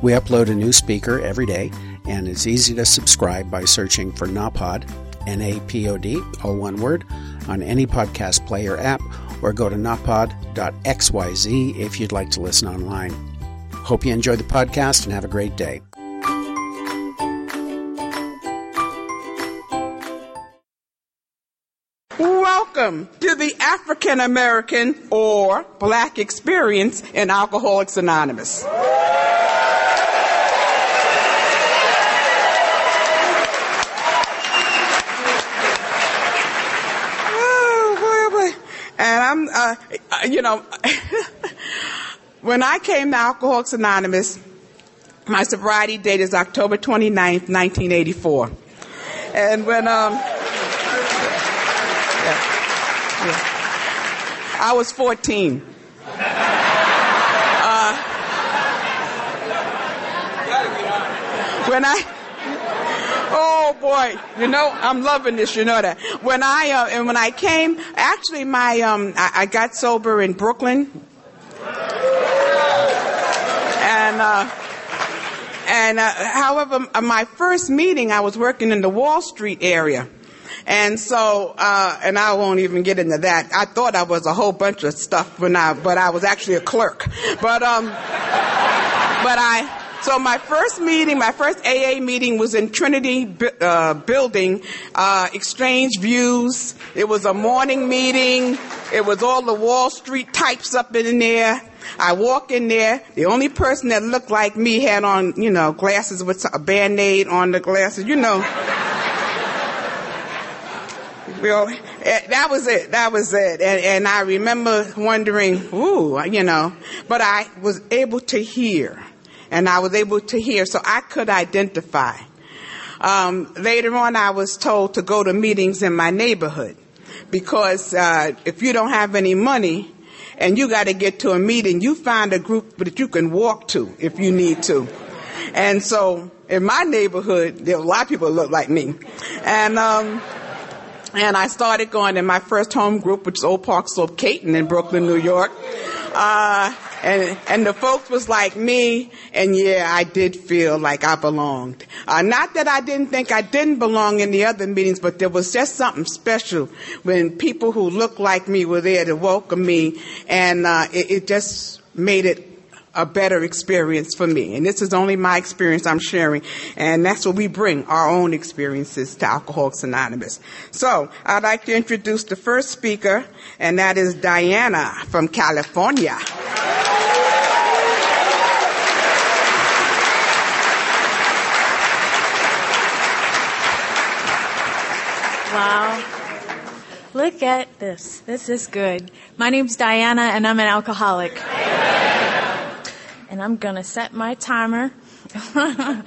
We upload a new speaker every day, and it's easy to subscribe by searching for NAPOD, N A P O D, all one word, on any podcast player app, or go to napod.xyz if you'd like to listen online. Hope you enjoy the podcast and have a great day. Welcome to the African American or Black experience in Alcoholics Anonymous. And I'm, uh, you know, when I came to Alcoholics Anonymous, my sobriety date is October 29th, 1984. And when, um, yeah, yeah, I was 14. Uh, when I, Oh boy, you know I'm loving this. You know that when I uh, and when I came, actually my um, I, I got sober in Brooklyn, and uh, and uh, however my first meeting I was working in the Wall Street area. And so, uh, and I won't even get into that. I thought I was a whole bunch of stuff when I, but I was actually a clerk. But, um, but I, so my first meeting, my first AA meeting was in Trinity uh, Building, uh, Exchange Views. It was a morning meeting. It was all the Wall Street types up in there. I walk in there. The only person that looked like me had on, you know, glasses with a band-aid on the glasses, you know. well, eh, that was it. That was it. And, and I remember wondering, ooh, you know, but I was able to hear and I was able to hear, so I could identify. Um, later on, I was told to go to meetings in my neighborhood because uh, if you don't have any money and you got to get to a meeting, you find a group that you can walk to if you need to. And so, in my neighborhood, there were a lot of people that looked like me, and. Um, and I started going in my first home group, which is Old Park Slope Caton in Brooklyn, New York. Uh, and and the folks was like me, and yeah, I did feel like I belonged. Uh, not that I didn't think I didn't belong in the other meetings, but there was just something special when people who looked like me were there to welcome me, and uh, it, it just made it a better experience for me. And this is only my experience I'm sharing. And that's what we bring, our own experiences to Alcoholics Anonymous. So I'd like to introduce the first speaker, and that is Diana from California. Wow. Look at this. This is good. My name's Diana and I'm an alcoholic. And I'm gonna set my timer.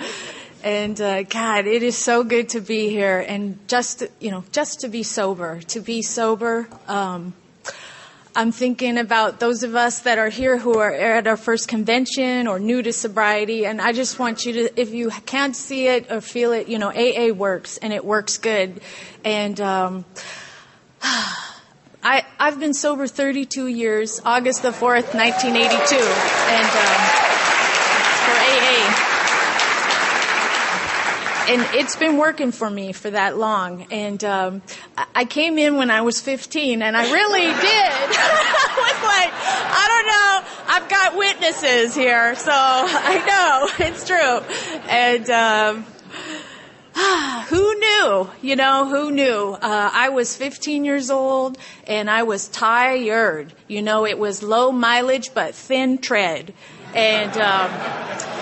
and uh, God, it is so good to be here and just you know just to be sober, to be sober. Um, I'm thinking about those of us that are here who are at our first convention or new to sobriety, and I just want you to, if you can't see it or feel it, you know, AA works and it works good. And um, I, I've been sober 32 years, August the 4th, 1982, and um, for AA and it's been working for me for that long. And um, I came in when I was 15, and I really did. I was like, I don't know, I've got witnesses here, so I know it's true. And um, who knew? You know, who knew? Uh, I was 15 years old and I was tired. You know, it was low mileage but thin tread. And, um,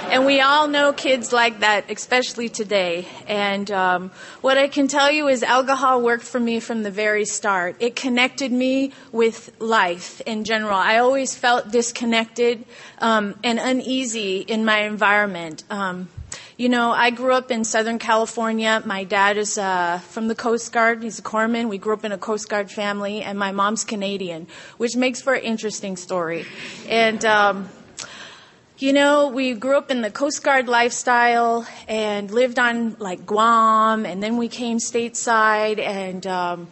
and we all know kids like that, especially today. And um, what I can tell you is alcohol worked for me from the very start. It connected me with life in general. I always felt disconnected um, and uneasy in my environment. Um, you know, I grew up in Southern California. My dad is uh, from the Coast Guard. He's a corpsman. We grew up in a Coast Guard family, and my mom's Canadian, which makes for an interesting story. And um, you know, we grew up in the Coast Guard lifestyle and lived on like Guam, and then we came stateside, and um,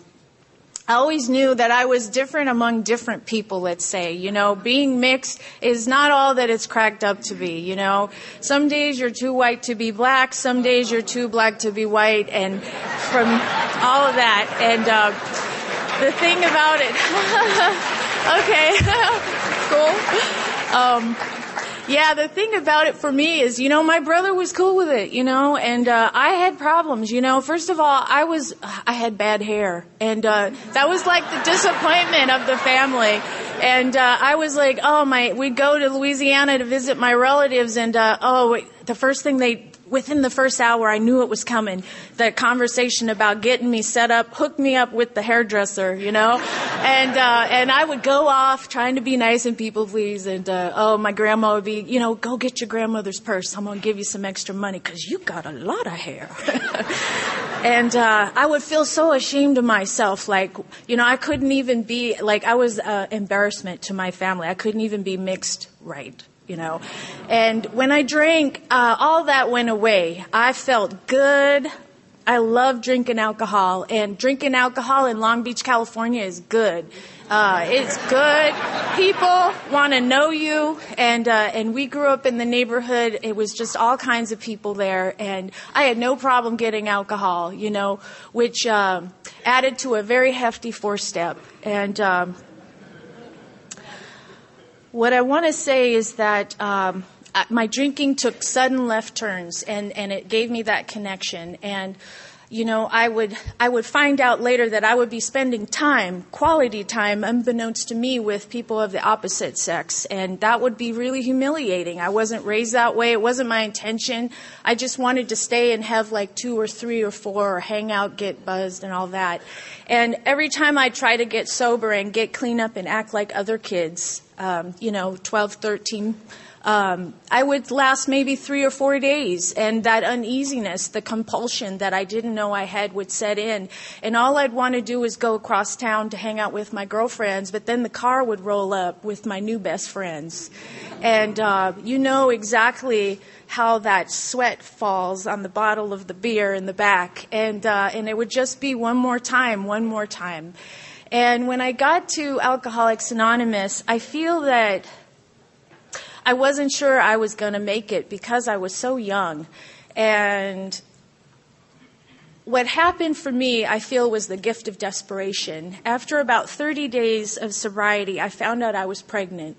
I always knew that I was different among different people, let's say. You know, being mixed is not all that it's cracked up to be, you know. Some days you're too white to be black, some days you're too black to be white, and from all of that. And uh, the thing about it, okay, cool. Um, yeah, the thing about it for me is, you know, my brother was cool with it, you know, and uh, I had problems, you know. First of all, I was, I had bad hair, and uh, that was like the disappointment of the family. And uh, I was like, oh my, we'd go to Louisiana to visit my relatives, and uh, oh, the first thing they within the first hour, I knew it was coming. The conversation about getting me set up, hook me up with the hairdresser, you know, and uh, and I would go off trying to be nice and people please, and uh, oh, my grandma would be, you know, go get your grandmother's purse. I'm gonna give you some extra money because you got a lot of hair. and uh, I would feel so ashamed of myself, like you know, I couldn't even be like I was uh, embarrassment to my family. I couldn't even be mixed right you know. And when I drank, uh, all that went away. I felt good. I love drinking alcohol, and drinking alcohol in Long Beach, California is good. Uh, it's good. People want to know you, and uh, and we grew up in the neighborhood. It was just all kinds of people there, and I had no problem getting alcohol, you know, which um, added to a very hefty four step. And um, what I want to say is that um, my drinking took sudden left turns, and, and it gave me that connection. And you know, I would I would find out later that I would be spending time, quality time, unbeknownst to me, with people of the opposite sex, and that would be really humiliating. I wasn't raised that way. It wasn't my intention. I just wanted to stay and have like two or three or four, or hang out, get buzzed, and all that. And every time I try to get sober and get clean up and act like other kids, um, you know, 12, 13. Um, I would last maybe three or four days, and that uneasiness, the compulsion that I didn't know I had would set in. And all I'd want to do is go across town to hang out with my girlfriends, but then the car would roll up with my new best friends. And uh, you know exactly how that sweat falls on the bottle of the beer in the back. And, uh, and it would just be one more time, one more time. And when I got to Alcoholics Anonymous, I feel that I wasn't sure I was going to make it because I was so young. And what happened for me, I feel, was the gift of desperation. After about 30 days of sobriety, I found out I was pregnant.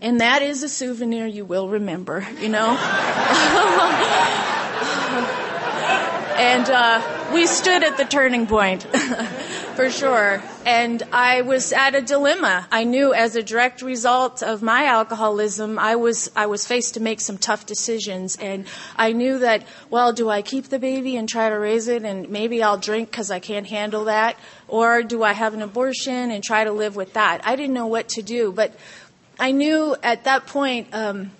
And that is a souvenir you will remember, you know? and uh, we stood at the turning point. for sure. And I was at a dilemma. I knew as a direct result of my alcoholism, I was, I was faced to make some tough decisions. And I knew that, well, do I keep the baby and try to raise it and maybe I'll drink because I can't handle that? Or do I have an abortion and try to live with that? I didn't know what to do. But I knew at that point, um,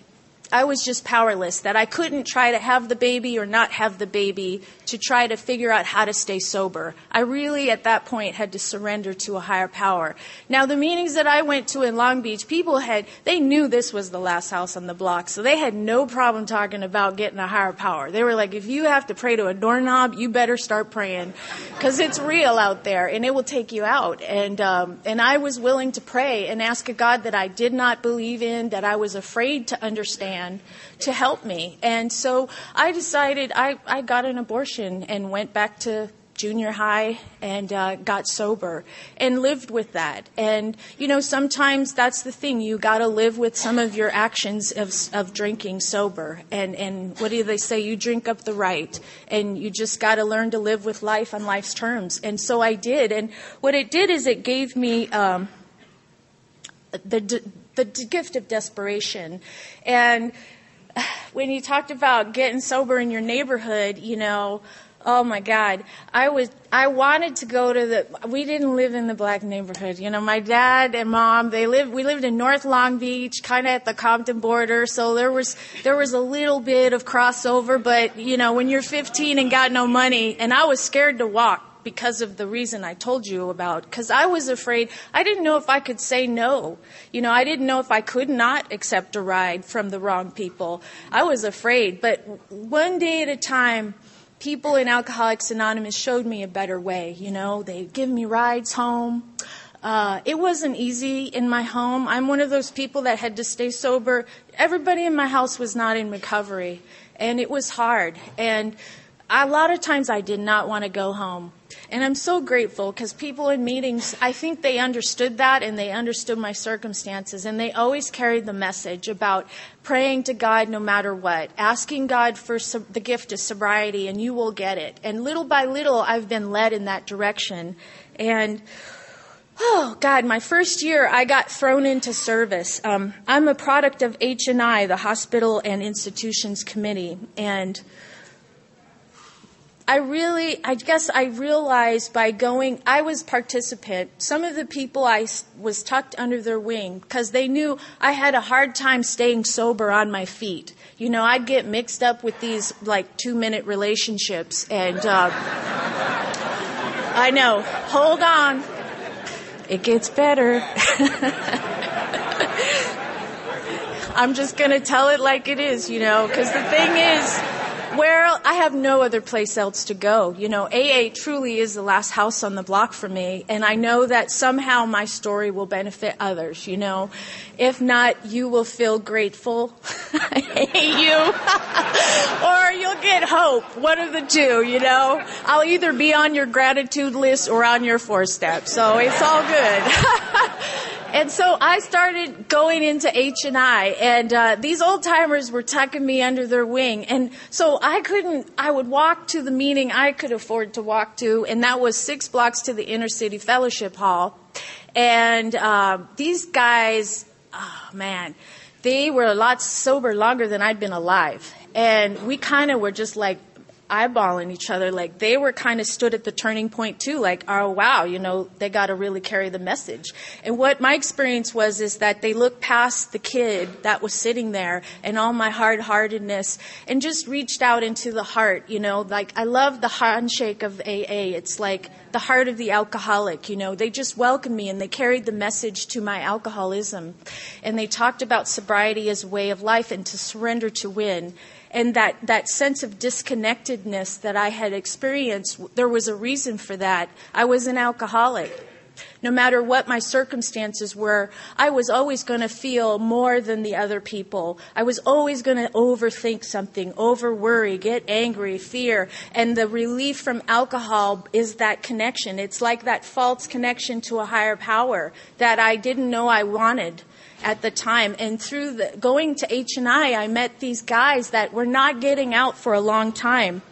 I was just powerless, that I couldn't try to have the baby or not have the baby to try to figure out how to stay sober. I really, at that point, had to surrender to a higher power. Now, the meetings that I went to in Long Beach, people had, they knew this was the last house on the block, so they had no problem talking about getting a higher power. They were like, if you have to pray to a doorknob, you better start praying, because it's real out there, and it will take you out. And, um, and I was willing to pray and ask a God that I did not believe in, that I was afraid to understand to help me. And so I decided I, I got an abortion and went back to junior high and uh, got sober and lived with that. And you know, sometimes that's the thing. You got to live with some of your actions of, of drinking sober. And and what do they say? You drink up the right, and you just got to learn to live with life on life's terms. And so I did. And what it did is it gave me. Um, the the gift of desperation. And when you talked about getting sober in your neighborhood, you know, Oh my God. I was, I wanted to go to the, we didn't live in the black neighborhood. You know, my dad and mom, they lived, we lived in North Long Beach, kind of at the Compton border. So there was, there was a little bit of crossover, but you know, when you're 15 and got no money, and I was scared to walk because of the reason I told you about. Because I was afraid. I didn't know if I could say no. You know, I didn't know if I could not accept a ride from the wrong people. I was afraid. But one day at a time, people in Alcoholics Anonymous showed me a better way. You know, they give me rides home. Uh, it wasn't easy in my home. I'm one of those people that had to stay sober. Everybody in my house was not in recovery, and it was hard. And a lot of times I did not want to go home. And I'm so grateful because people in meetings, I think they understood that and they understood my circumstances. And they always carried the message about praying to God no matter what, asking God for the gift of sobriety, and you will get it. And little by little, I've been led in that direction. And Oh God! My first year, I got thrown into service. Um, I'm a product of H&I, the Hospital and Institutions Committee, and I really, I guess I realized by going, I was participant. Some of the people I was tucked under their wing because they knew I had a hard time staying sober on my feet. You know, I'd get mixed up with these like two minute relationships and, uh, I know, hold on. It gets better. I'm just going to tell it like it is, you know, because the thing is, where I have no other place else to go. You know, AA truly is the last house on the block for me, and I know that somehow my story will benefit others, you know. If not, you will feel grateful. I hate you. or you'll get hope. One of the two, you know. I'll either be on your gratitude list or on your four step, so it's all good. And so I started going into H and I, and uh, these old timers were tucking me under their wing, and so I couldn't. I would walk to the meeting I could afford to walk to, and that was six blocks to the inner city fellowship hall. And uh, these guys, oh man, they were a lot sober longer than I'd been alive, and we kind of were just like eyeballing each other. Like they were kind of stood at the turning point too. Like, oh wow, you know, they got to really carry the message. And what my experience was is that they looked past the kid that was sitting there and all my hard heartedness and just reached out into the heart. You know, like I love the handshake of AA. It's like the heart of the alcoholic. You know, they just welcomed me and they carried the message to my alcoholism. And they talked about sobriety as a way of life and to surrender to win and that, that sense of disconnectedness that I had experienced, there was a reason for that. I was an alcoholic. No matter what my circumstances were, I was always going to feel more than the other people. I was always going to overthink something, over worry, get angry, fear. And the relief from alcohol is that connection. It's like that false connection to a higher power that I didn't know I wanted at the time. And through the, going to H&I, I met these guys that were not getting out for a long time.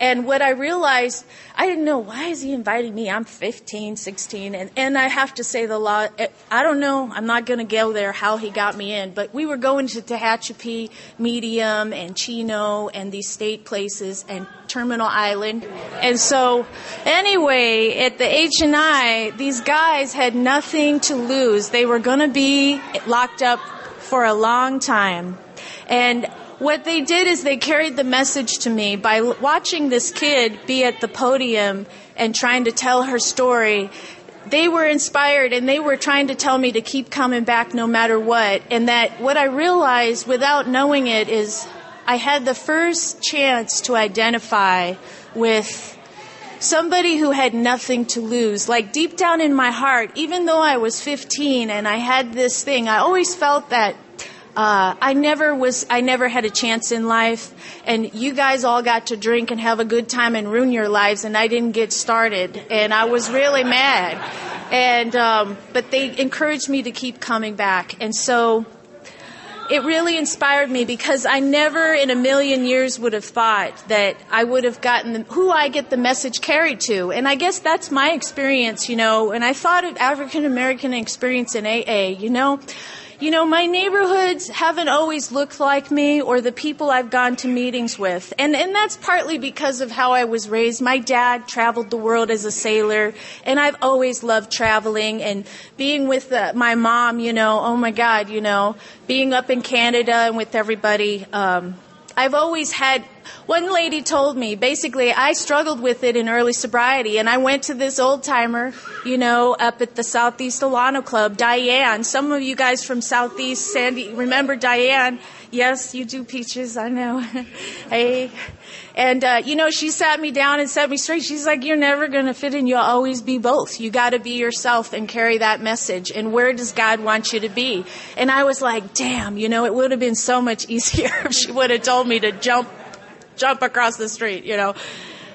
And what I realized, I didn't know why is he inviting me? I'm 15, 16, and, and I have to say the law. I don't know. I'm not going to go there how he got me in, but we were going to Tehachapi, Medium, and Chino, and these state places, and Terminal Island. And so, anyway, at the H and I, these guys had nothing to lose. They were going to be locked up for a long time, and what they did is they carried the message to me by watching this kid be at the podium and trying to tell her story. They were inspired and they were trying to tell me to keep coming back no matter what. And that what I realized without knowing it is I had the first chance to identify with somebody who had nothing to lose. Like deep down in my heart, even though I was 15 and I had this thing, I always felt that uh, I never was, I never had a chance in life, and you guys all got to drink and have a good time and ruin your lives, and I didn't get started, and I was really mad. And um, but they encouraged me to keep coming back, and so it really inspired me because I never in a million years would have thought that I would have gotten the, who I get the message carried to. And I guess that's my experience, you know, and I thought of African American experience in AA, you know, you know, my neighborhoods haven't always looked like me or the people I've gone to meetings with. And, and that's partly because of how I was raised. My dad traveled the world as a sailor and I've always loved traveling and being with the, my mom, you know, oh my God, you know, being up in Canada and with everybody. Um, I've always had one lady told me basically I struggled with it in early sobriety and I went to this old timer, you know, up at the Southeast Alano Club, Diane. Some of you guys from Southeast Sandy remember Diane. Yes, you do peaches, I know. hey. And, uh, you know, she sat me down and set me straight. She's like, you're never going to fit in. You'll always be both. You got to be yourself and carry that message. And where does God want you to be? And I was like, damn, you know, it would have been so much easier if she would have told me to jump, jump across the street, you know.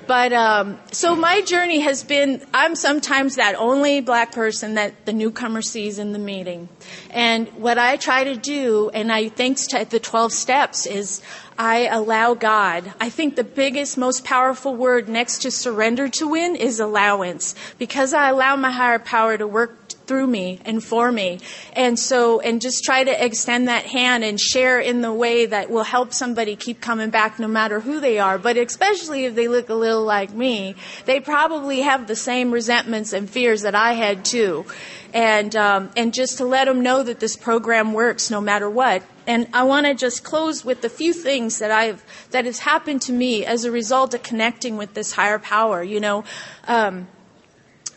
But um, so my journey has been I'm sometimes that only black person that the newcomer sees in the meeting. And what I try to do, and I thanks to the 12 steps, is I allow God. I think the biggest, most powerful word next to surrender to win is allowance. Because I allow my higher power to work through me and for me. And so, and just try to extend that hand and share in the way that will help somebody keep coming back no matter who they are. But especially if they look a little like me, they probably have the same resentments and fears that I had too. And, um, and just to let them know that this program works no matter what. And I want to just close with a few things that I've, that has happened to me as a result of connecting with this higher power. You know, um,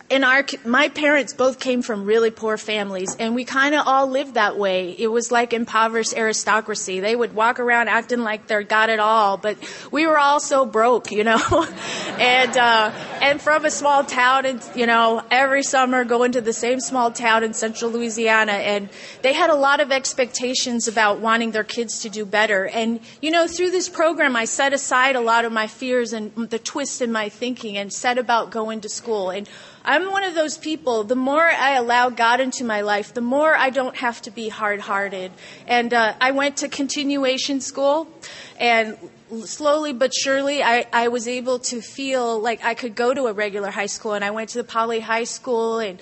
in our my parents both came from really poor families and we kind of all lived that way. It was like impoverished aristocracy. They would walk around acting like they got it all but we were all so broke you know? And uh and from a small town and you know every summer going to the same small town in central louisiana and they had a lot of expectations about wanting their kids to do better. And you know through this program i set aside a lot of my fears and the twist in my thinking and set about going to school. And I'm one of those people, the more I allow God into my life, the more I don't have to be hard hearted. And uh, I went to continuation school, and slowly but surely, I, I was able to feel like I could go to a regular high school. And I went to the Poly High School and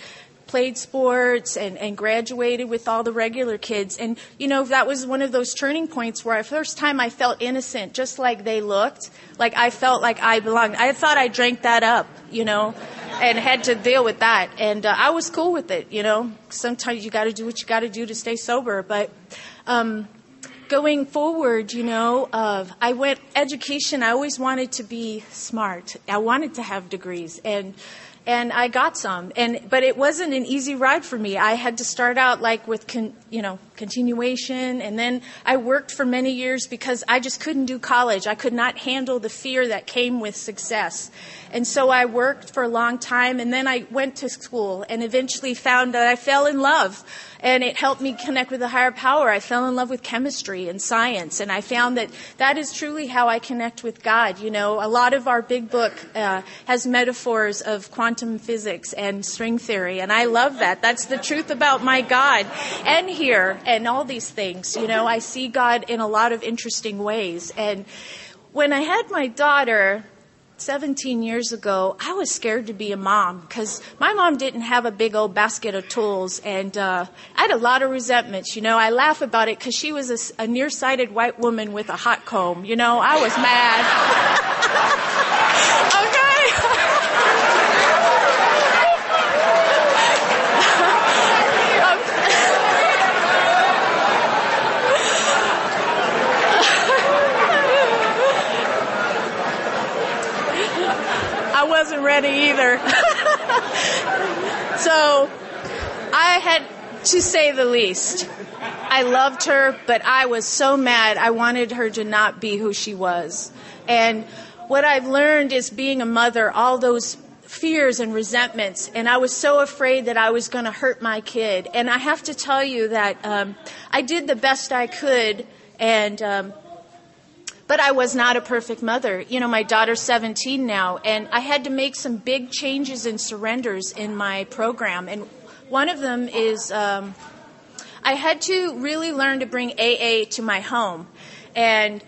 played sports and, and graduated with all the regular kids. And, you know, that was one of those turning points where the first time I felt innocent, just like they looked. Like I felt like I belonged. I thought I drank that up, you know and had to deal with that. And uh, I was cool with it, you know. Sometimes you got to do what you got to do to stay sober. But um, going forward, you know, uh, I went education. I always wanted to be smart. I wanted to have degrees, and and I got some. And but it wasn't an easy ride for me. I had to start out like with con, you know continuation, and then I worked for many years because I just couldn't do college. I could not handle the fear that came with success. And so I worked for a long time, and then I went to school, and eventually found that I fell in love and it helped me connect with a higher power. I fell in love with chemistry and science, and I found that that is truly how I connect with God. You know, a lot of our big book uh, has metaphors of quantum physics and string theory, and I love that. That's the truth about my God, and here, and all these things. You know, I see God in a lot of interesting ways, and when I had my daughter, 17 years ago, I was scared to be a mom because my mom didn't have a big old basket of tools, and uh, I had a lot of resentments. You know, I laugh about it because she was a, a nearsighted white woman with a hot comb. You know, I was mad. okay. I wasn't either. so I had to say the least. I loved her, but I was so mad. I wanted her to not be who she was. And what I've learned is being a mother, all those fears and resentments, and I was so afraid that I was going to hurt my kid. And I have to tell you that um, I did the best I could, and um, but I was not a perfect mother. You know, my daughter's 17 now, and I had to make some big changes and surrenders in my program. And one of them is um, I had to really learn to bring AA to my home. And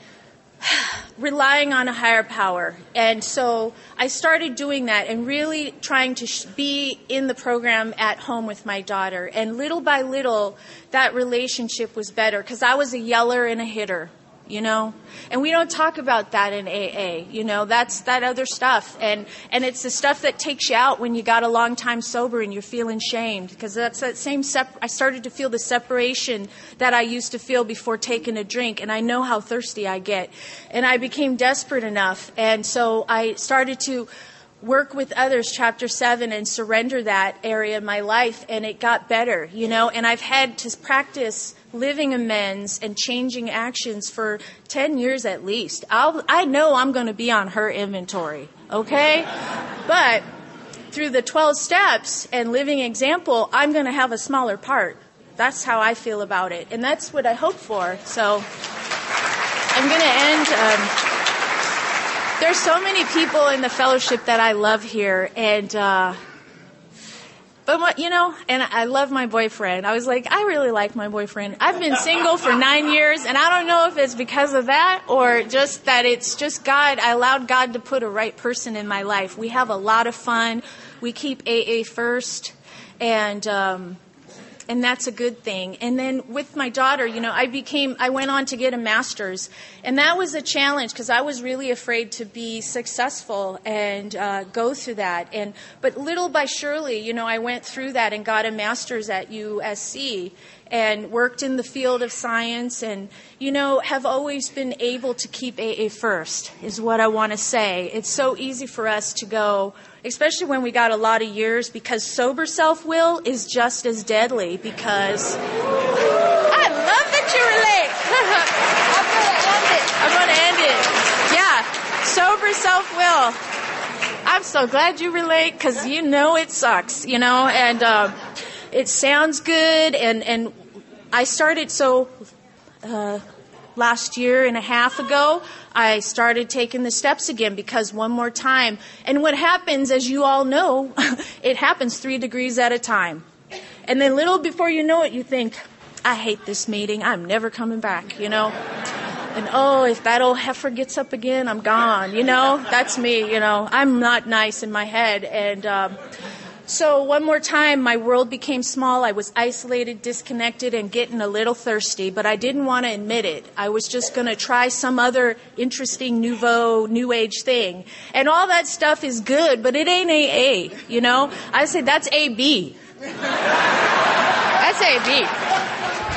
relying on a higher power. And so I started doing that and really trying to sh- be in the program at home with my daughter. And little by little, that relationship was better because I was a yeller and a hitter you know? And we don't talk about that in aa you know? That's that other stuff. And and it's the stuff that takes you out when you got a long time sober and you're feeling shamed because that's that same sep- i started to feel the separation that i used to feel before taking a drink and i know how thirsty i get. And i became desperate enough and so i started to work with others chapter 7 and surrender that area of my life and it got better you know? And i've had to practice living amends and changing actions for 10 years at least. I'll, I know I'm going to be on her inventory, okay? But through the 12 steps and living example, I'm going to have a smaller part. That's how I feel about it. And that's what I hope for. So I'm going to end. Um, there's so many people in the fellowship that I love here. And, uh, but what, you know, and I love my boyfriend. I was like, I really like my boyfriend. I've been single for nine years, and I don't know if it's because of that or just that it's just God. I allowed God to put a right person in my life. We have a lot of fun. We keep AA first, and um, and that's a good thing. And then with my daughter, you know, I became, I went on to get a master's, and that was a challenge because I was really afraid to be successful and uh, go through that. And but little by surely, you know, I went through that and got a master's at USC and worked in the field of science and you know have always been able to keep AA first is what I want to say. It's so easy for us to go especially when we got a lot of years, because sober self will is just as deadly. Because I love that you relate. I'm going to end it. I'm going to end it. Yeah, sober self will. I'm so glad you relate because you know it sucks, you know, and uh, it sounds good. And and I started so. Uh, last year and a half ago, I started taking the steps again because one more time. And what happens, as you all know, it happens three degrees at a time. And then little before you know it, you think, I hate this meeting. I'm never coming back, you know? And oh, if that old heifer gets up again, I'm gone, you know? That's me, you know? I'm not nice in my head. And, um, so one more time, my world became small. I was isolated, disconnected, and getting a little thirsty, but I didn't want to admit it. I was just going to try some other interesting nouveau, new age thing. And all that stuff is good, but it ain't AA, you know? I say that's AB. that's AB.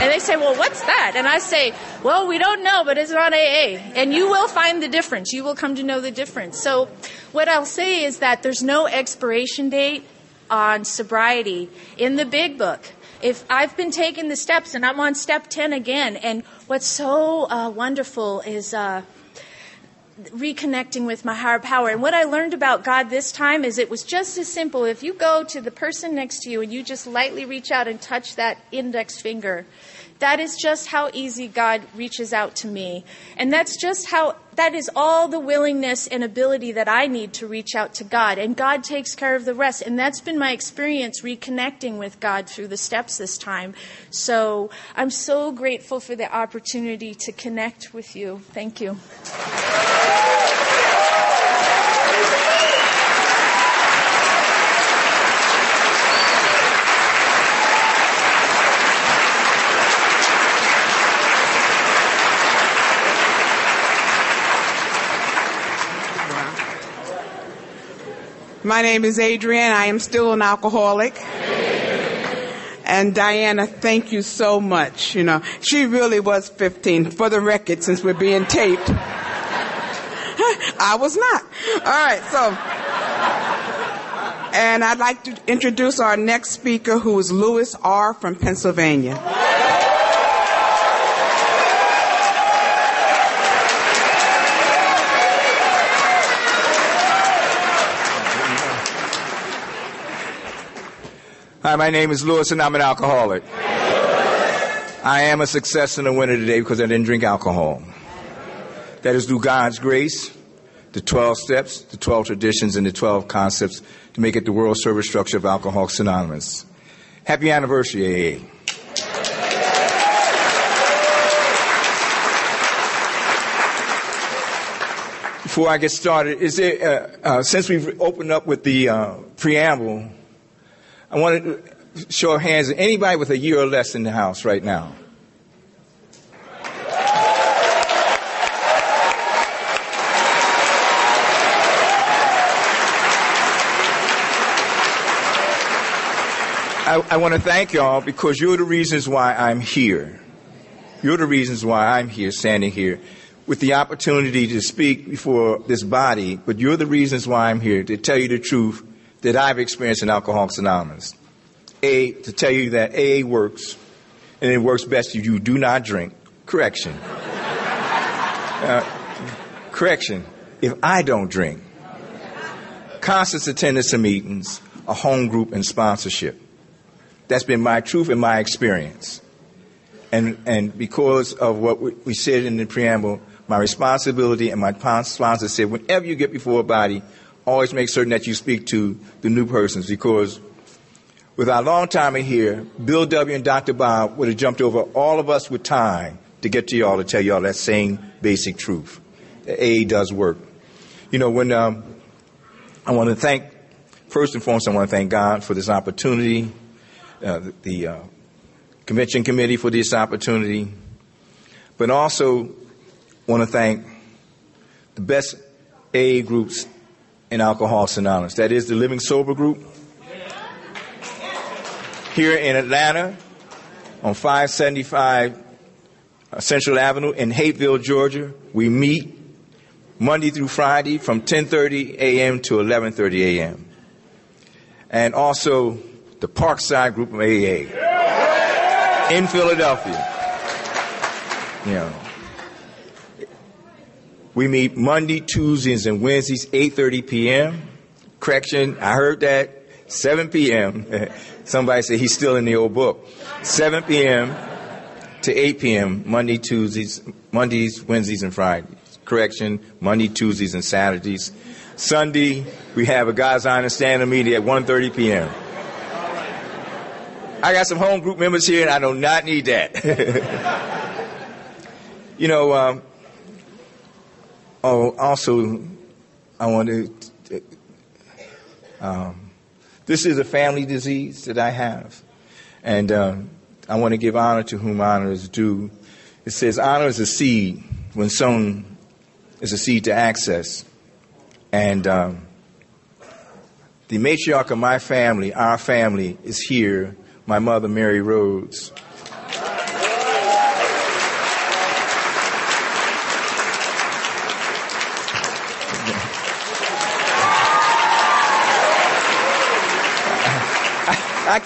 And they say, well, what's that? And I say, well, we don't know, but it's not AA. And you will find the difference. You will come to know the difference. So what I'll say is that there's no expiration date on sobriety in the big book. If I've been taking the steps and I'm on step 10 again, and what's so uh, wonderful is uh, reconnecting with my higher power. And what I learned about God this time is it was just as simple. If you go to the person next to you and you just lightly reach out and touch that index finger, that is just how easy God reaches out to me. And that's just how, that is all the willingness and ability that I need to reach out to God. And God takes care of the rest. And that's been my experience reconnecting with God through the steps this time. So I'm so grateful for the opportunity to connect with you. Thank you. My name is Adrienne. I am still an alcoholic. And Diana, thank you so much. You know, she really was 15 for the record since we're being taped. I was not. All right, so. And I'd like to introduce our next speaker who is Louis R. from Pennsylvania. Hi, my name is Lewis, and I'm an alcoholic. I am a success and a winner today because I didn't drink alcohol. That is through God's grace, the 12 steps, the 12 traditions, and the 12 concepts to make it the world service structure of Alcoholics Anonymous. Happy anniversary, AA. before I get started, is there, uh, uh, since we've opened up with the uh, preamble, I want to show hands. Anybody with a year or less in the house right now? I, I want to thank y'all because you're the reasons why I'm here. You're the reasons why I'm here, standing here, with the opportunity to speak before this body, but you're the reasons why I'm here to tell you the truth that I've experienced in Alcoholics Anonymous. A, to tell you that AA works, and it works best if you do not drink. Correction. Uh, correction. If I don't drink. Constant attendance to meetings, a home group, and sponsorship. That's been my truth and my experience. And, and because of what we said in the preamble, my responsibility and my sponsor said, whenever you get before a body, always make certain that you speak to the new persons because with our long time in here, Bill W. and Dr. Bob would have jumped over all of us with time to get to y'all to tell y'all that same basic truth. AA does work. You know, when um, I want to thank, first and foremost, I want to thank God for this opportunity uh, the, the uh, convention committee for this opportunity, but also want to thank the best AA groups in Alcoholics Anonymous. That is the Living Sober group here in Atlanta on 575 uh, Central Avenue in Hapeville, Georgia. We meet Monday through Friday from 10:30 a.m. to 11:30 a.m. And also the Parkside Group of AA in Philadelphia. Know, we meet Monday, Tuesdays, and Wednesdays, 8:30 p.m. Correction, I heard that 7 p.m. Somebody said he's still in the old book. 7 p.m. to 8 p.m. Monday, Tuesdays, Mondays, Wednesdays, and Fridays. Correction, Monday, Tuesdays, and Saturdays. Sunday, we have a God's Honor Standing Meeting at 1.30 p.m. I got some home group members here, and I do not need that. you know, um, oh, also, I want to. Um, this is a family disease that I have, and um, I want to give honor to whom honor is due. It says, "Honor is a seed when sown is a seed to access," and um, the matriarch of my family, our family, is here my mother, Mary Rhodes.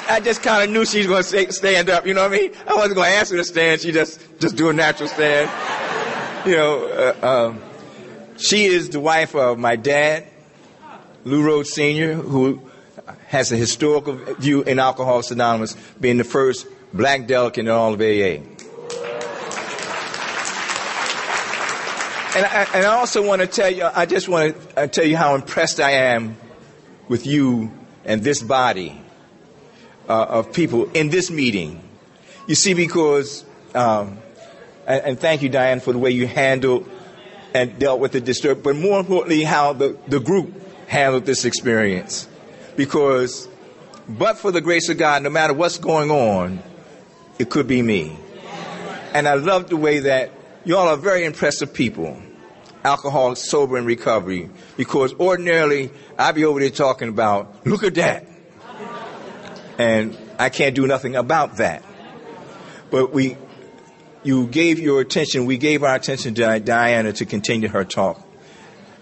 I, just kind of knew she was going to stand up. You know what I mean? I wasn't going to ask her to stand. She just just do a natural stand. You know, uh, um, she is the wife of my dad, Lou Rhodes Sr., who has a historical view in Alcoholics Anonymous, being the first black delegate in all of AA. And I, and I also want to tell you, I just want to uh, tell you how impressed I am with you and this body uh, of people in this meeting. You see, because, um, and, and, thank you, Diane, for the way you handled and dealt with the disturb, but more importantly, how the, the group handled this experience because but for the grace of God, no matter what's going on, it could be me. And I love the way that y'all are very impressive people, alcoholics, sober, and recovery, because ordinarily I'd be over there talking about, look at that. And I can't do nothing about that. But we, you gave your attention, we gave our attention to Diana to continue her talk.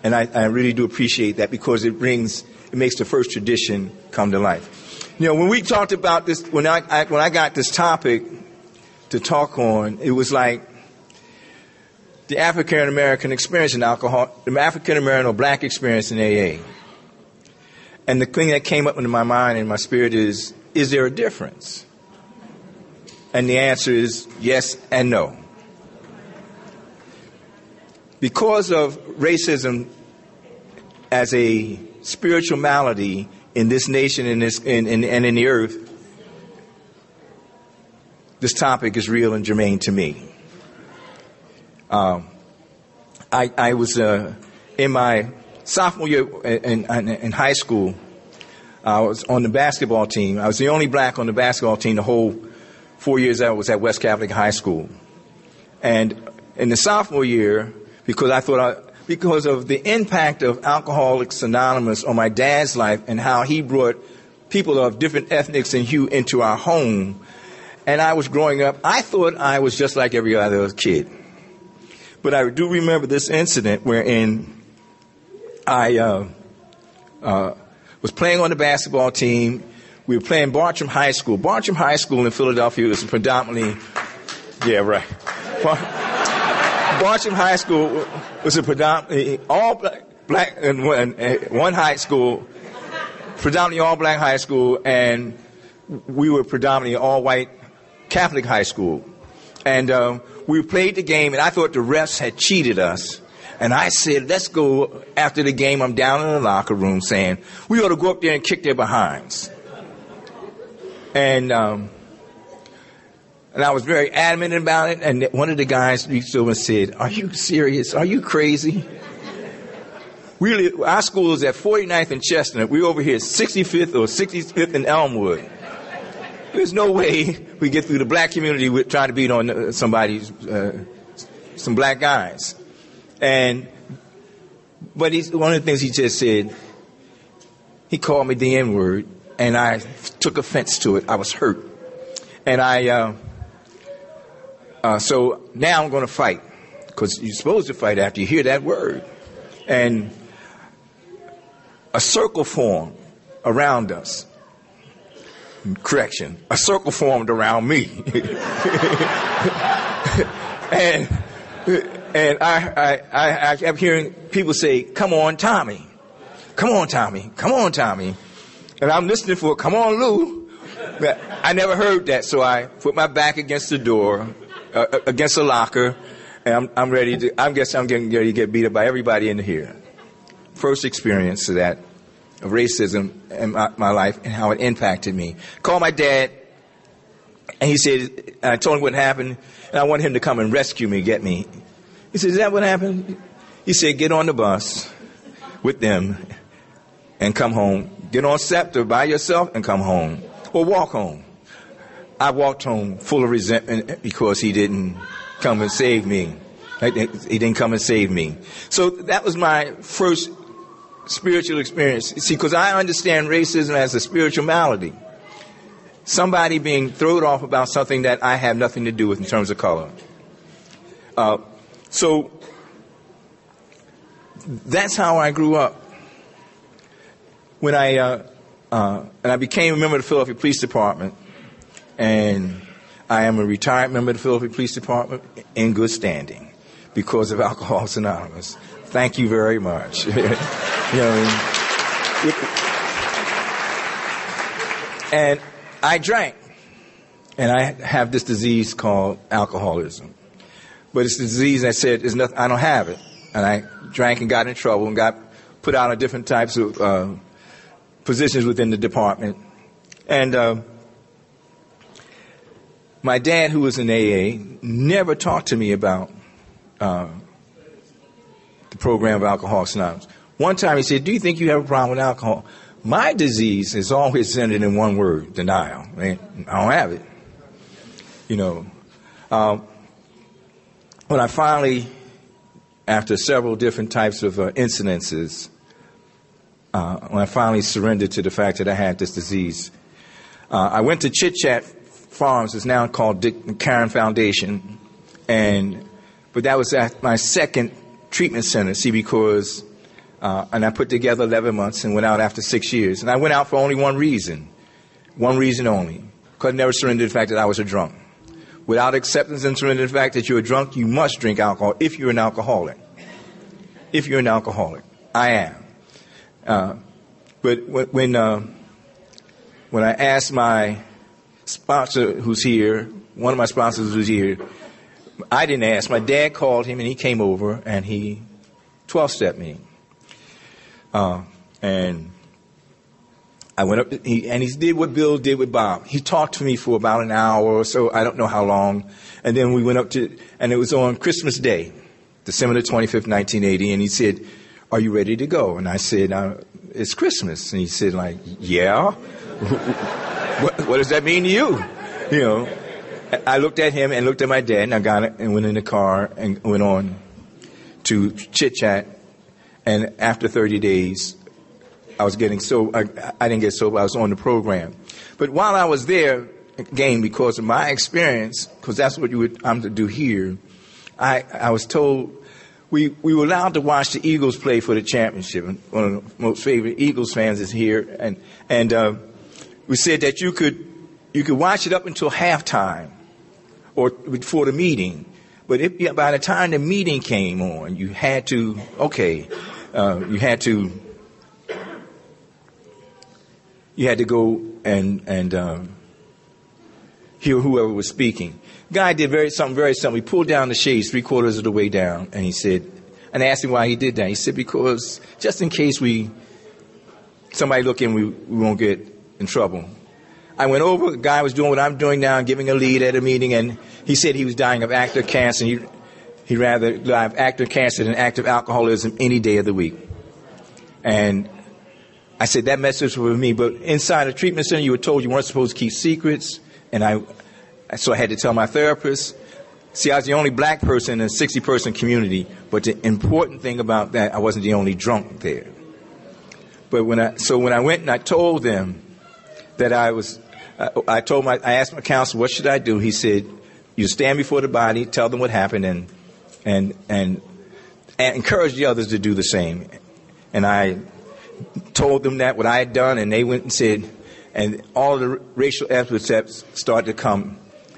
And I, I really do appreciate that because it brings it makes the first tradition come to life. You know, when we talked about this, when I, I when I got this topic to talk on, it was like the African American experience in alcohol, the African American or black experience in AA. And the thing that came up into my mind and my spirit is, is there a difference? And the answer is yes and no. Because of racism as a spiritual malady in this nation in in, in, and in the earth, this topic is real and germane to me. Um, I, I, was uh, in my sophomore year in, in, in high school, I was on the basketball team. I was the only black on the basketball team the whole four years I was at West Catholic High School. And in the sophomore year, because I thought I, because of the impact of Alcoholics Anonymous on my dad's life and how he brought people of different ethnics and hue into our home. And I was growing up, I thought I was just like every other kid. But I do remember this incident wherein I uh, uh, was playing on the basketball team. We were playing Bartram High School. Bartram High School in Philadelphia is predominantly, yeah, right. Bartram High School was a predominantly all black, black and one, one high school, predominantly all black high school, and we were predominantly all white Catholic high school. And um, we played the game, and I thought the refs had cheated us. And I said, let's go after the game. I'm down in the locker room saying, we ought to go up there and kick their behinds. And um, and I was very adamant about it. And one of the guys reached over and said, Are you serious? Are you crazy? Really, our school is at 49th and Chestnut. We're over here at 65th or 65th in Elmwood. There's no way we get through the black community with trying to beat on uh, somebody's, uh, some black guys. And, but he's, one of the things he just said, he called me the N word, and I took offense to it. I was hurt. And I, uh, uh, so now I'm going to fight because you're supposed to fight after you hear that word. And a circle formed around us. Correction, a circle formed around me. and and I, I, I kept hearing people say, Come on, Tommy. Come on, Tommy. Come on, Tommy. And I'm listening for, Come on, Lou. But I never heard that, so I put my back against the door uh, uh, against the locker, and I'm, I'm ready to. I guess I'm getting ready to get beat up by everybody in here. First experience of that, of racism in my, my life and how it impacted me. Called my dad, and he said, and I told him what happened, and I wanted him to come and rescue me, get me. He said, "Is that what happened?" He said, "Get on the bus with them and come home. Get on SEPTA by yourself and come home, or walk home." I walked home full of resentment because he didn't come and save me. He didn't come and save me. So that was my first spiritual experience. See, because I understand racism as a spiritual malady. Somebody being thrown off about something that I have nothing to do with in terms of color. Uh, so that's how I grew up. When I uh, uh, and I became a member of the Philadelphia Police Department and I am a retired member of the Philadelphia Police Department in good standing because of Alcoholics Anonymous. Thank you very much. you know, and I drank, and I have this disease called alcoholism. But it's the disease I said is nothing. I don't have it, and I drank and got in trouble and got put out on different types of uh, positions within the department, and. Uh, my dad, who was in AA, never talked to me about uh, the program of Alcoholics Anonymous. One time he said, Do you think you have a problem with alcohol? My disease is always centered in one word denial. I don't have it. You know, um, when I finally, after several different types of uh, incidences, uh, when I finally surrendered to the fact that I had this disease, uh, I went to Chit Chat Farms is now called Dick Caron Foundation, and but that was at my second treatment center. See, because uh, and I put together 11 months and went out after six years, and I went out for only one reason, one reason only, because I never surrendered the fact that I was a drunk. Without acceptance and surrender the fact that you're drunk, you must drink alcohol if you're an alcoholic. If you're an alcoholic, I am. Uh, but when uh, when I asked my sponsor who's here, one of my sponsors who's here, I didn't ask. My dad called him and he came over and he 12 stepped me. Uh, and I went up, he, and he did what Bill did with Bob. He talked to me for about an hour or so, I don't know how long. And then we went up to, and it was on Christmas Day, December the 25th, 1980, and he said, are you ready to go? And I said, uh, it's Christmas. And he said, like, yeah. what, what does that mean to you? You know, I looked at him and looked at my dad, and I got it and went in the car and went on to chit chat. And after 30 days, I was getting so I, I didn't get sober. I was on the program, but while I was there, again because of my experience, because that's what you would, I'm to do here. I I was told we we were allowed to watch the Eagles play for the championship. One of the most favorite Eagles fans is here, and and uh, we said that you could you could watch it up until halftime or before the meeting. But if, by the time the meeting came on, you had to okay, uh, you had to you had to go and and um, hear whoever was speaking. Guy did very something very simple. He pulled down the shades three quarters of the way down, and he said, and I asked him why he did that. He said because just in case we somebody look in, we, we won't get in trouble. I went over. The guy was doing what I'm doing now, giving a lead at a meeting, and he said he was dying of active cancer. He, he'd rather die of active cancer than active alcoholism any day of the week. And I said, that message was for me. But inside a treatment center, you were told you weren't supposed to keep secrets. And I, so I had to tell my therapist. See, I was the only black person in a 60 person community. But the important thing about that, I wasn't the only drunk there. But when I, so when I went and I told them that I was, I, I told my, I asked my counselor, what should I do? He said, you stand before the body, tell them what happened, and, and, and, and encourage the others to do the same. And I told them that what I had done, and they went and said, and all the racial epithets started to come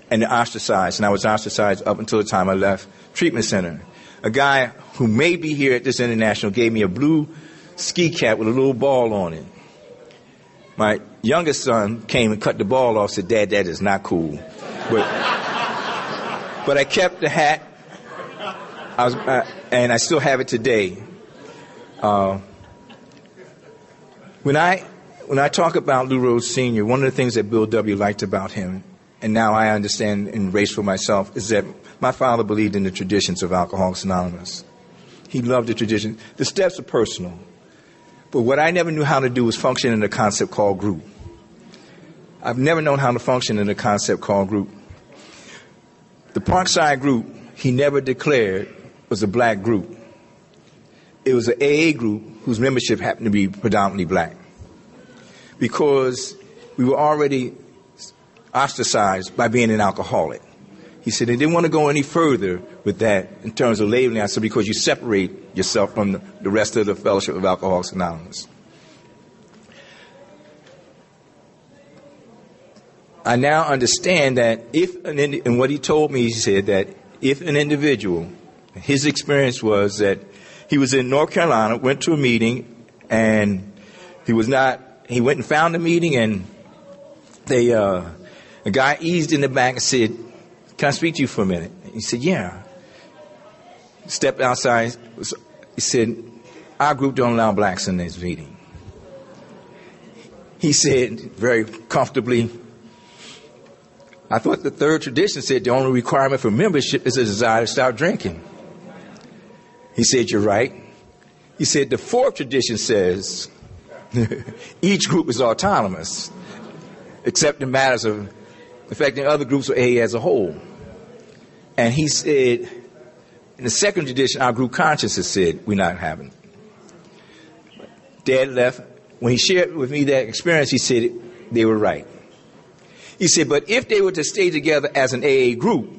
and ostracized, and I was ostracized up until the time I left treatment center. A guy who may be here at this international gave me a blue ski cap with a little ball on it. My youngest son came and cut the ball off. Said, "Dad, that is not cool." But, but I kept the hat. I was, uh, and I still have it today. Uh, when I when I talk about Lou Rhodes Sr., one of the things that Bill W. liked about him, and now I understand and race for myself, is that my father believed in the traditions of Alcoholics Anonymous. He loved the tradition. The steps are personal. But what I never knew how to do was function in a concept called group. I've never known how to function in a concept called group. The Parkside group, he never declared, was a black group. It was an AA group whose membership happened to be predominantly black. Because we were already ostracized by being an alcoholic. He said he didn't want to go any further with that in terms of labeling us because you separate yourself from the, the rest of the Fellowship of Alcoholics Anonymous. I now understand that if an indi- and what he told me, he said that if an individual, his experience was that he was in North Carolina, went to a meeting, and he was not. He went and found a meeting, and they uh, a guy eased in the back and said, "Can I speak to you for a minute?" He said, "Yeah." Stepped outside. He said, "Our group don't allow blacks in this meeting." He said very comfortably, I thought the third tradition said the only requirement for membership is a desire to stop drinking. He said, You're right. He said, The fourth tradition says each group is autonomous, except in matters of affecting other groups or AA as a whole. And he said, in the second tradition, our group conscience said we're not having it. Dad left. When he shared with me that experience, he said they were right. He said, but if they were to stay together as an AA group,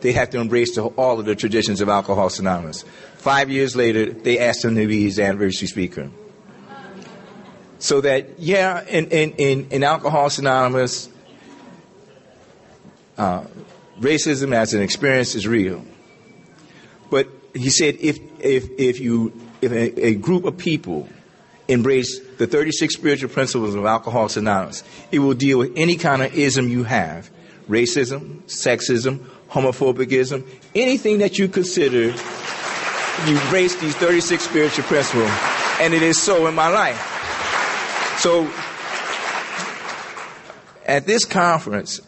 they'd have to embrace the, all of the traditions of Alcoholics Anonymous. Five years later, they asked him to be his anniversary speaker. So that, yeah, in, in, in, in Alcoholics Anonymous, uh, racism as an experience is real. But he said if, if, if, you, if a, a group of people embrace the 36 spiritual principles of Alcoholics Anonymous, it will deal with any kind of ism you have racism, sexism, homophobicism, anything that you consider embrace these 36 spiritual principles. And it is so in my life. So, at this conference,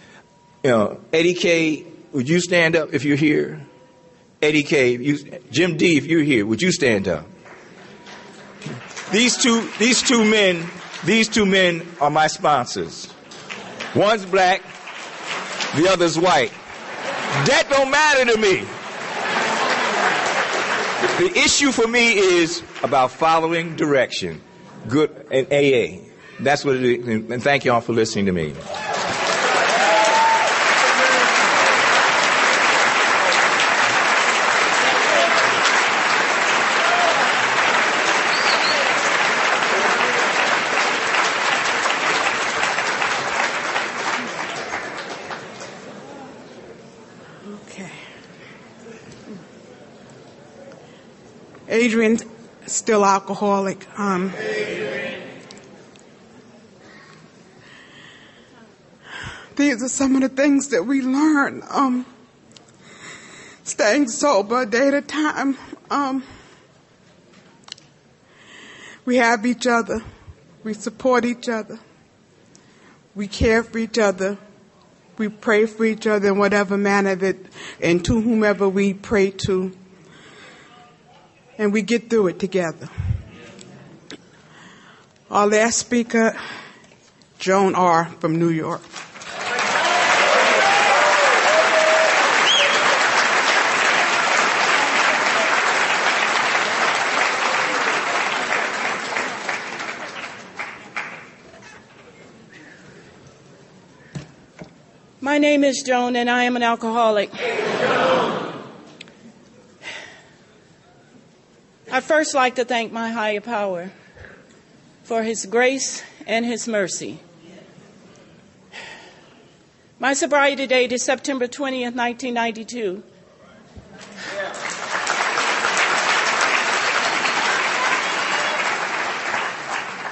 you know, Eddie K, would you stand up if you're here? Eddie K, you, Jim D, if you're here, would you stand up? these two, these two men, these two men are my sponsors. One's black, the other's white. That don't matter to me. The issue for me is about following direction. Good and AA. That's what it is. And thank y'all for listening to me. Okay. Adrian's still alcoholic. Um, these are some of the things that we learn. Um, staying sober day a time. Um, we have each other. We support each other. We care for each other. We pray for each other in whatever manner that, and to whomever we pray to. And we get through it together. Our last speaker, Joan R. from New York. My name is Joan, and I am an alcoholic. I first like to thank my higher power for his grace and his mercy. My sobriety date is September 20th, 1992.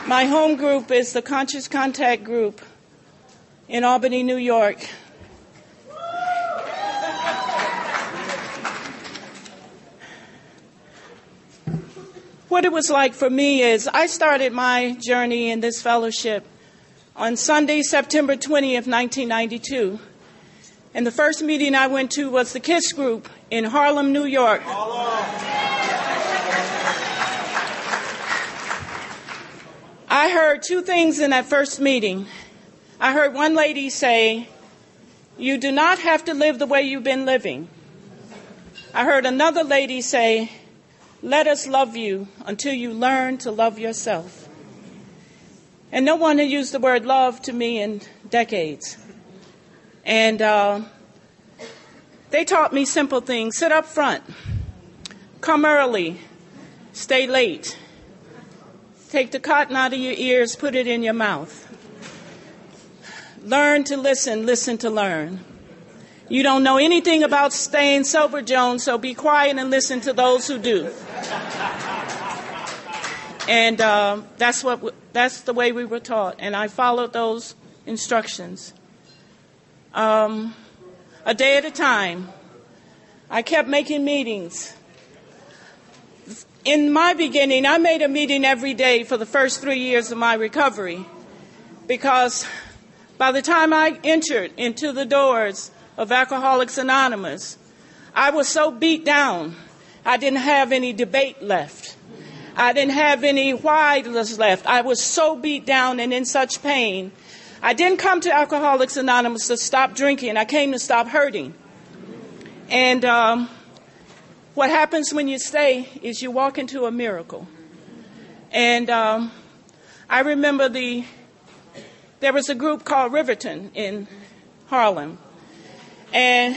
My home group is the Conscious Contact Group in Albany, New York. What it was like for me is I started my journey in this fellowship on Sunday, September 20th, 1992. And the first meeting I went to was the KISS group in Harlem, New York. I heard two things in that first meeting. I heard one lady say, You do not have to live the way you've been living. I heard another lady say, Let us love you until you learn to love yourself. And no one had used the word love to me in decades. And uh, they taught me simple things sit up front, come early, stay late, take the cotton out of your ears, put it in your mouth. Learn to listen, listen to learn. You don't know anything about staying sober, Joan, so be quiet and listen to those who do. And uh, that's what that's the way we were taught, and I followed those instructions. Um, a day at a time, I kept making meetings. In my beginning, I made a meeting every day for the first three years of my recovery because by the time I entered into the doors of Alcoholics Anonymous, I was so beat down, I didn't have any debate left. I didn't have any whys left. I was so beat down and in such pain. I didn't come to Alcoholics Anonymous to stop drinking. I came to stop hurting. And um, what happens when you stay is you walk into a miracle. And um, I remember the there was a group called Riverton in Harlem. And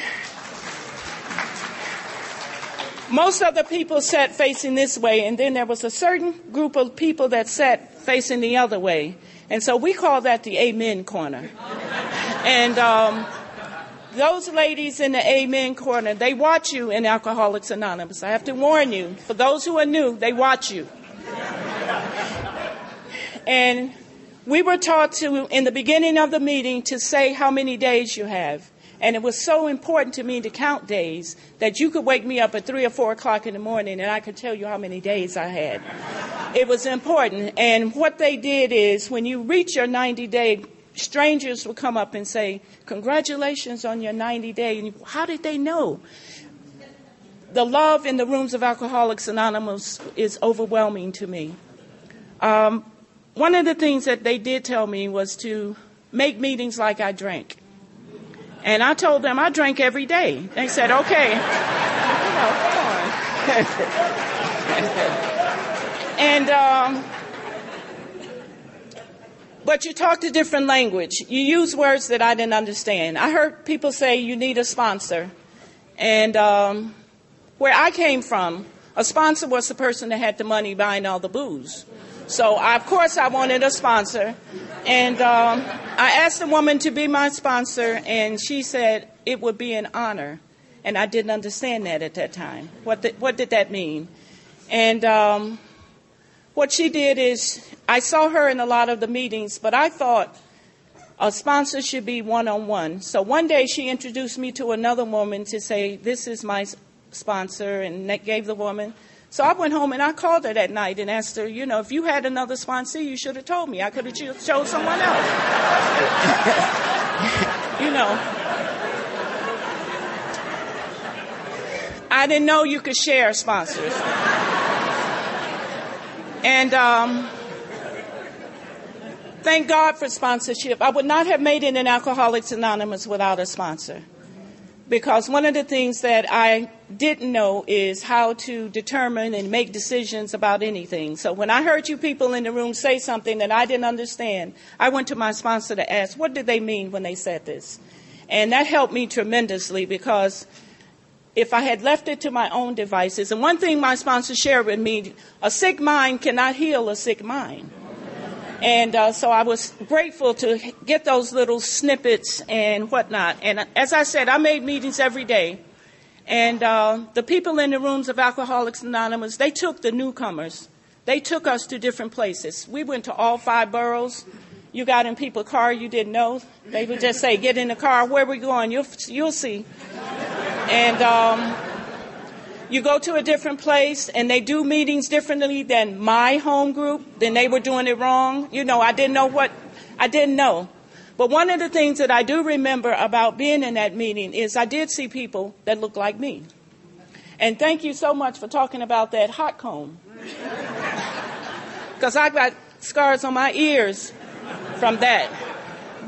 most of the people sat facing this way, and then there was a certain group of people that sat facing the other way. And so we call that the Amen Corner. and um, those ladies in the Amen Corner, they watch you in Alcoholics Anonymous. I have to warn you, for those who are new, they watch you. and we were taught to, in the beginning of the meeting, to say how many days you have. And it was so important to me to count days that you could wake me up at three or four o'clock in the morning and I could tell you how many days I had. It was important. And what they did is when you reach your 90 day, strangers would come up and say, Congratulations on your 90 day. And how did they know? The love in the rooms of Alcoholics Anonymous is overwhelming to me. Um, one of the things that they did tell me was to make meetings like I drank. And I told them I drank every day. They said, okay. and, um, but you talked a different language. You use words that I didn't understand. I heard people say you need a sponsor. And um, where I came from, a sponsor was the person that had the money buying all the booze. So, I, of course, I wanted a sponsor. And um, I asked the woman to be my sponsor, and she said it would be an honor. And I didn't understand that at that time. What, the, what did that mean? And um, what she did is, I saw her in a lot of the meetings, but I thought a sponsor should be one on one. So one day she introduced me to another woman to say, This is my sponsor, and gave the woman. So I went home and I called her that night and asked her, you know, if you had another sponsor, you should have told me. I could have chose someone else. you know. I didn't know you could share sponsors. And um, thank God for sponsorship. I would not have made it in Alcoholics Anonymous without a sponsor. Because one of the things that I didn't know is how to determine and make decisions about anything. So when I heard you people in the room say something that I didn't understand, I went to my sponsor to ask, what did they mean when they said this? And that helped me tremendously because if I had left it to my own devices, and one thing my sponsor shared with me, a sick mind cannot heal a sick mind. And uh, so I was grateful to get those little snippets and whatnot. And as I said, I made meetings every day. And uh, the people in the rooms of Alcoholics Anonymous, they took the newcomers. They took us to different places. We went to all five boroughs. You got in people's car you didn't know. They would just say, "Get in the car. Where we going? You'll you'll see." And um, you go to a different place and they do meetings differently than my home group, then they were doing it wrong. You know, I didn't know what, I didn't know. But one of the things that I do remember about being in that meeting is I did see people that looked like me. And thank you so much for talking about that hot comb. Because I got scars on my ears from that.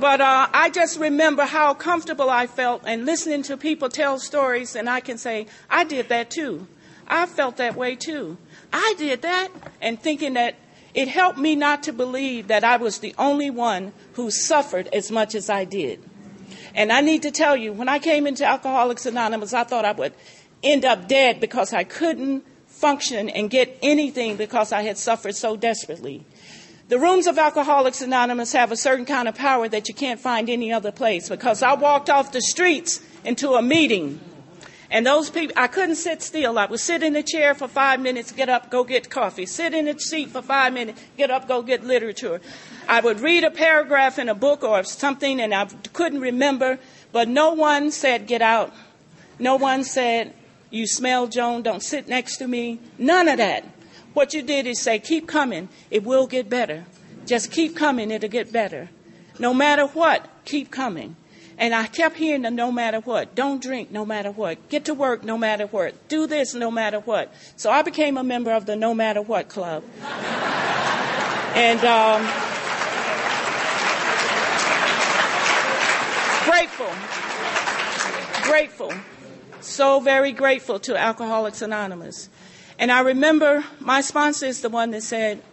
But uh, I just remember how comfortable I felt and listening to people tell stories, and I can say, I did that too. I felt that way too. I did that, and thinking that it helped me not to believe that I was the only one who suffered as much as I did. And I need to tell you, when I came into Alcoholics Anonymous, I thought I would end up dead because I couldn't function and get anything because I had suffered so desperately. The rooms of Alcoholics Anonymous have a certain kind of power that you can't find any other place because I walked off the streets into a meeting. And those people, I couldn't sit still. I would sit in a chair for five minutes, get up, go get coffee. Sit in a seat for five minutes, get up, go get literature. I would read a paragraph in a book or something and I couldn't remember, but no one said, get out. No one said, you smell Joan, don't sit next to me. None of that. What you did is say, keep coming, it will get better. Just keep coming, it'll get better. No matter what, keep coming. And I kept hearing the no matter what. Don't drink no matter what. Get to work no matter what. Do this no matter what. So I became a member of the no matter what club. and um, grateful. Grateful. So very grateful to Alcoholics Anonymous. And I remember my sponsor is the one that said,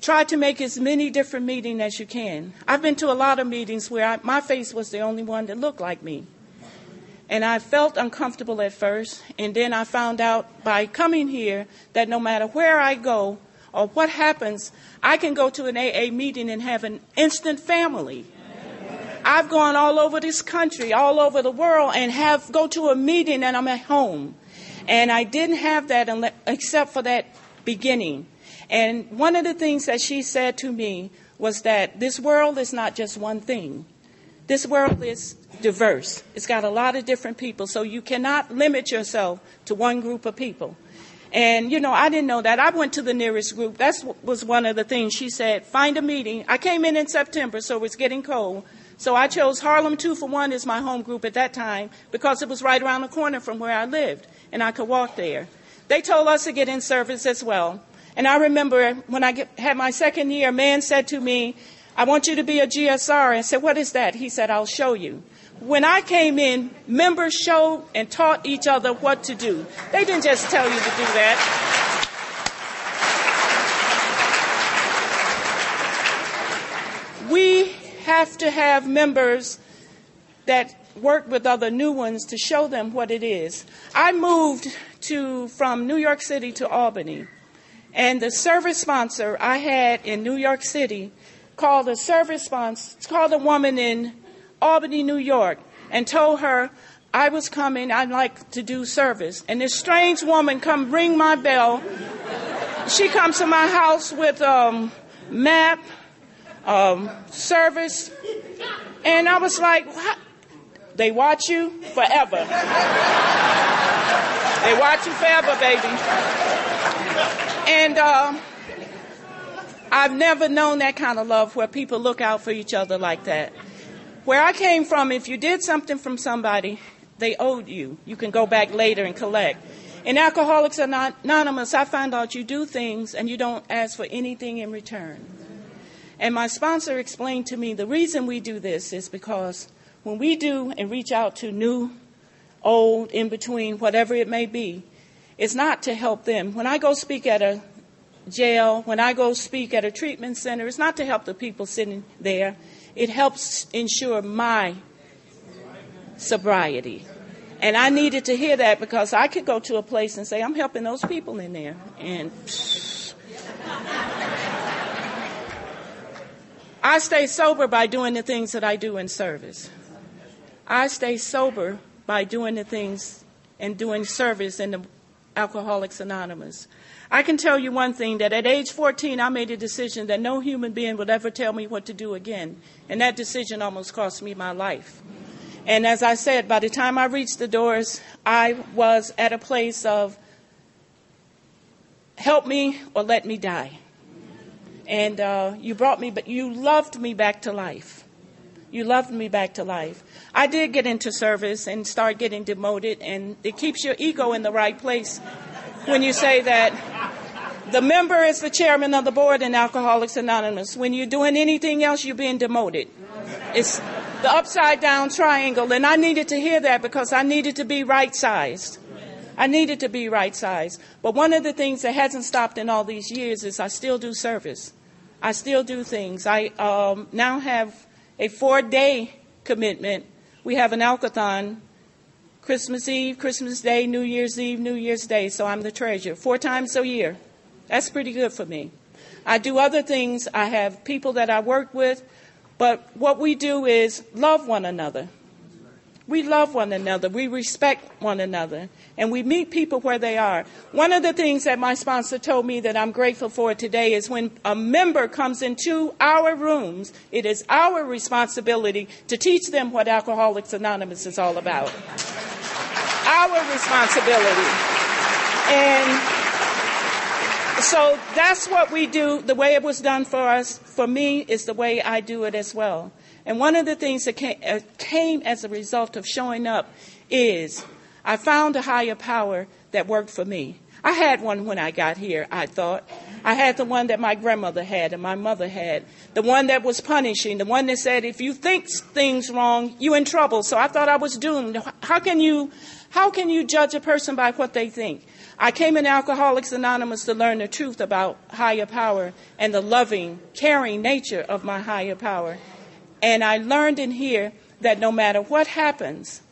try to make as many different meetings as you can. I've been to a lot of meetings where I, my face was the only one that looked like me. And I felt uncomfortable at first, and then I found out by coming here that no matter where I go or what happens, I can go to an AA meeting and have an instant family. I've gone all over this country, all over the world, and have go to a meeting and I'm at home. And I didn't have that except for that beginning. And one of the things that she said to me was that this world is not just one thing. This world is diverse. It's got a lot of different people, so you cannot limit yourself to one group of people. And, you know, I didn't know that. I went to the nearest group. That was one of the things she said. Find a meeting. I came in in September, so it was getting cold. So I chose Harlem 2 for 1 as my home group at that time because it was right around the corner from where I lived and I could walk there. They told us to get in service as well. And I remember when I get, had my second year, a man said to me, I want you to be a GSR. I said, What is that? He said, I'll show you. When I came in, members showed and taught each other what to do. They didn't just tell you to do that. We have to have members that work with other new ones to show them what it is. I moved to from New York City to Albany, and the service sponsor I had in New York City called a service sponsor, called a woman in Albany, New York, and told her I was coming. I'd like to do service. And this strange woman come ring my bell. She comes to my house with um, map, um, service, and I was like? They watch you forever. they watch you forever, baby. And uh, I've never known that kind of love where people look out for each other like that. Where I came from, if you did something from somebody, they owed you. You can go back later and collect. In Alcoholics Anonymous, I found out you do things and you don't ask for anything in return. And my sponsor explained to me the reason we do this is because when we do and reach out to new, old, in between, whatever it may be, it's not to help them. When I go speak at a jail, when I go speak at a treatment center, it's not to help the people sitting there. It helps ensure my sobriety. And I needed to hear that because I could go to a place and say, I'm helping those people in there. And I stay sober by doing the things that I do in service. I stay sober by doing the things and doing service in the Alcoholics Anonymous. I can tell you one thing that at age 14, I made a decision that no human being would ever tell me what to do again. And that decision almost cost me my life. And as I said, by the time I reached the doors, I was at a place of help me or let me die and uh, you brought me, but you loved me back to life. You loved me back to life. I did get into service and start getting demoted, and it keeps your ego in the right place when you say that the member is the chairman of the board in Alcoholics Anonymous. When you're doing anything else, you're being demoted. It's the upside down triangle, and I needed to hear that because I needed to be right sized. I needed to be right sized. But one of the things that hasn't stopped in all these years is I still do service. I still do things. I um, now have a four day commitment. We have an alkathon Christmas Eve, Christmas Day, New Year's Eve, New Year's Day, so I'm the treasurer. Four times a year. That's pretty good for me. I do other things. I have people that I work with, but what we do is love one another. We love one another. We respect one another. And we meet people where they are. One of the things that my sponsor told me that I'm grateful for today is when a member comes into our rooms, it is our responsibility to teach them what Alcoholics Anonymous is all about. our responsibility. And so that's what we do. The way it was done for us, for me, is the way I do it as well. And one of the things that came, uh, came as a result of showing up is I found a higher power that worked for me. I had one when I got here, I thought. I had the one that my grandmother had and my mother had. The one that was punishing, the one that said, if you think things wrong, you're in trouble. So I thought I was doomed. How can you, how can you judge a person by what they think? I came in Alcoholics Anonymous to learn the truth about higher power and the loving, caring nature of my higher power. And I learned in here that no matter what happens,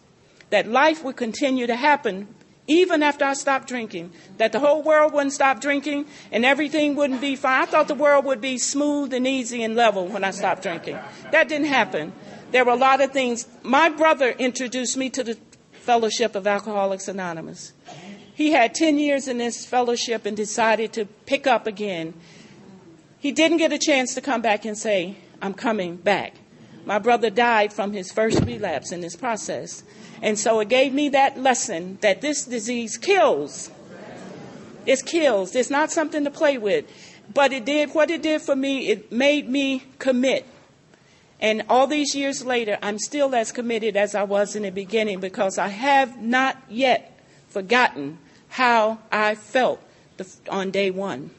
that life would continue to happen even after I stopped drinking, that the whole world wouldn't stop drinking and everything wouldn't be fine. I thought the world would be smooth and easy and level when I stopped drinking. That didn't happen. There were a lot of things. My brother introduced me to the Fellowship of Alcoholics Anonymous. He had 10 years in this fellowship and decided to pick up again. He didn't get a chance to come back and say, I'm coming back. My brother died from his first relapse in this process. And so it gave me that lesson that this disease kills. It kills. It's not something to play with. But it did what it did for me, it made me commit. And all these years later, I'm still as committed as I was in the beginning because I have not yet forgotten how I felt on day one.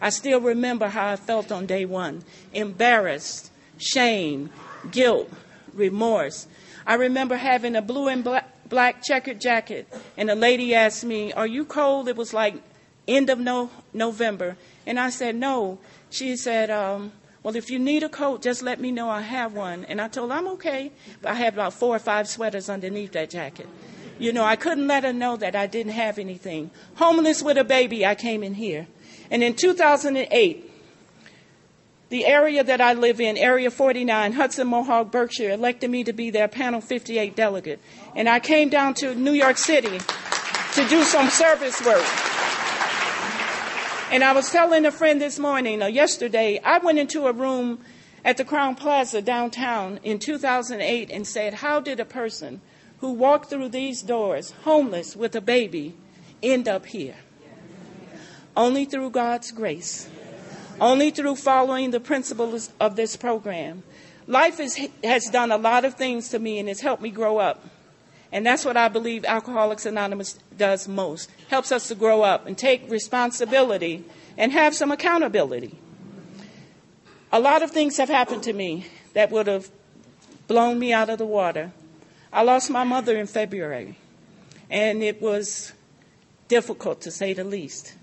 I still remember how I felt on day one embarrassed, shame, guilt, remorse. I remember having a blue and black, checkered jacket, and a lady asked me, Are you cold? It was like end of no, November. And I said, No. She said, um, Well, if you need a coat, just let me know I have one. And I told her, I'm okay. But I had about four or five sweaters underneath that jacket. You know, I couldn't let her know that I didn't have anything. Homeless with a baby, I came in here. And in 2008, the area that I live in, Area 49, Hudson Mohawk, Berkshire, elected me to be their Panel 58 delegate. And I came down to New York City to do some service work. And I was telling a friend this morning or yesterday, I went into a room at the Crowne Plaza downtown in 2008 and said, How did a person who walked through these doors, homeless with a baby, end up here? Only through God's grace only through following the principles of this program. Life is, has done a lot of things to me and it's helped me grow up. And that's what I believe Alcoholics Anonymous does most. Helps us to grow up and take responsibility and have some accountability. A lot of things have happened to me that would have blown me out of the water. I lost my mother in February, and it was difficult to say the least.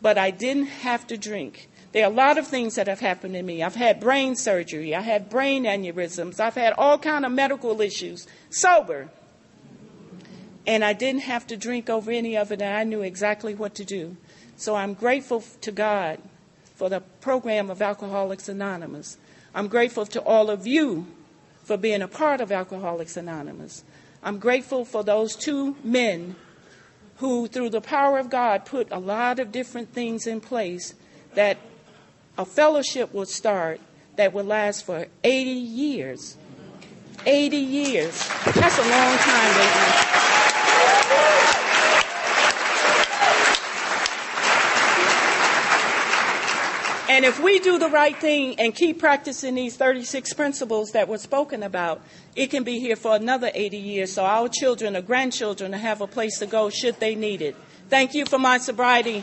But I didn't have to drink. There are a lot of things that have happened to me. I've had brain surgery. I had brain aneurysms. I've had all kind of medical issues, sober. And I didn't have to drink over any of it, and I knew exactly what to do. So I'm grateful to God for the program of Alcoholics Anonymous. I'm grateful to all of you for being a part of Alcoholics Anonymous. I'm grateful for those two men who, through the power of God, put a lot of different things in place that a fellowship will start that will last for 80 years. 80 years. That's a long time, ladies. And if we do the right thing and keep practicing these 36 principles that were spoken about, it can be here for another 80 years so our children or grandchildren have a place to go should they need it. Thank you for my sobriety.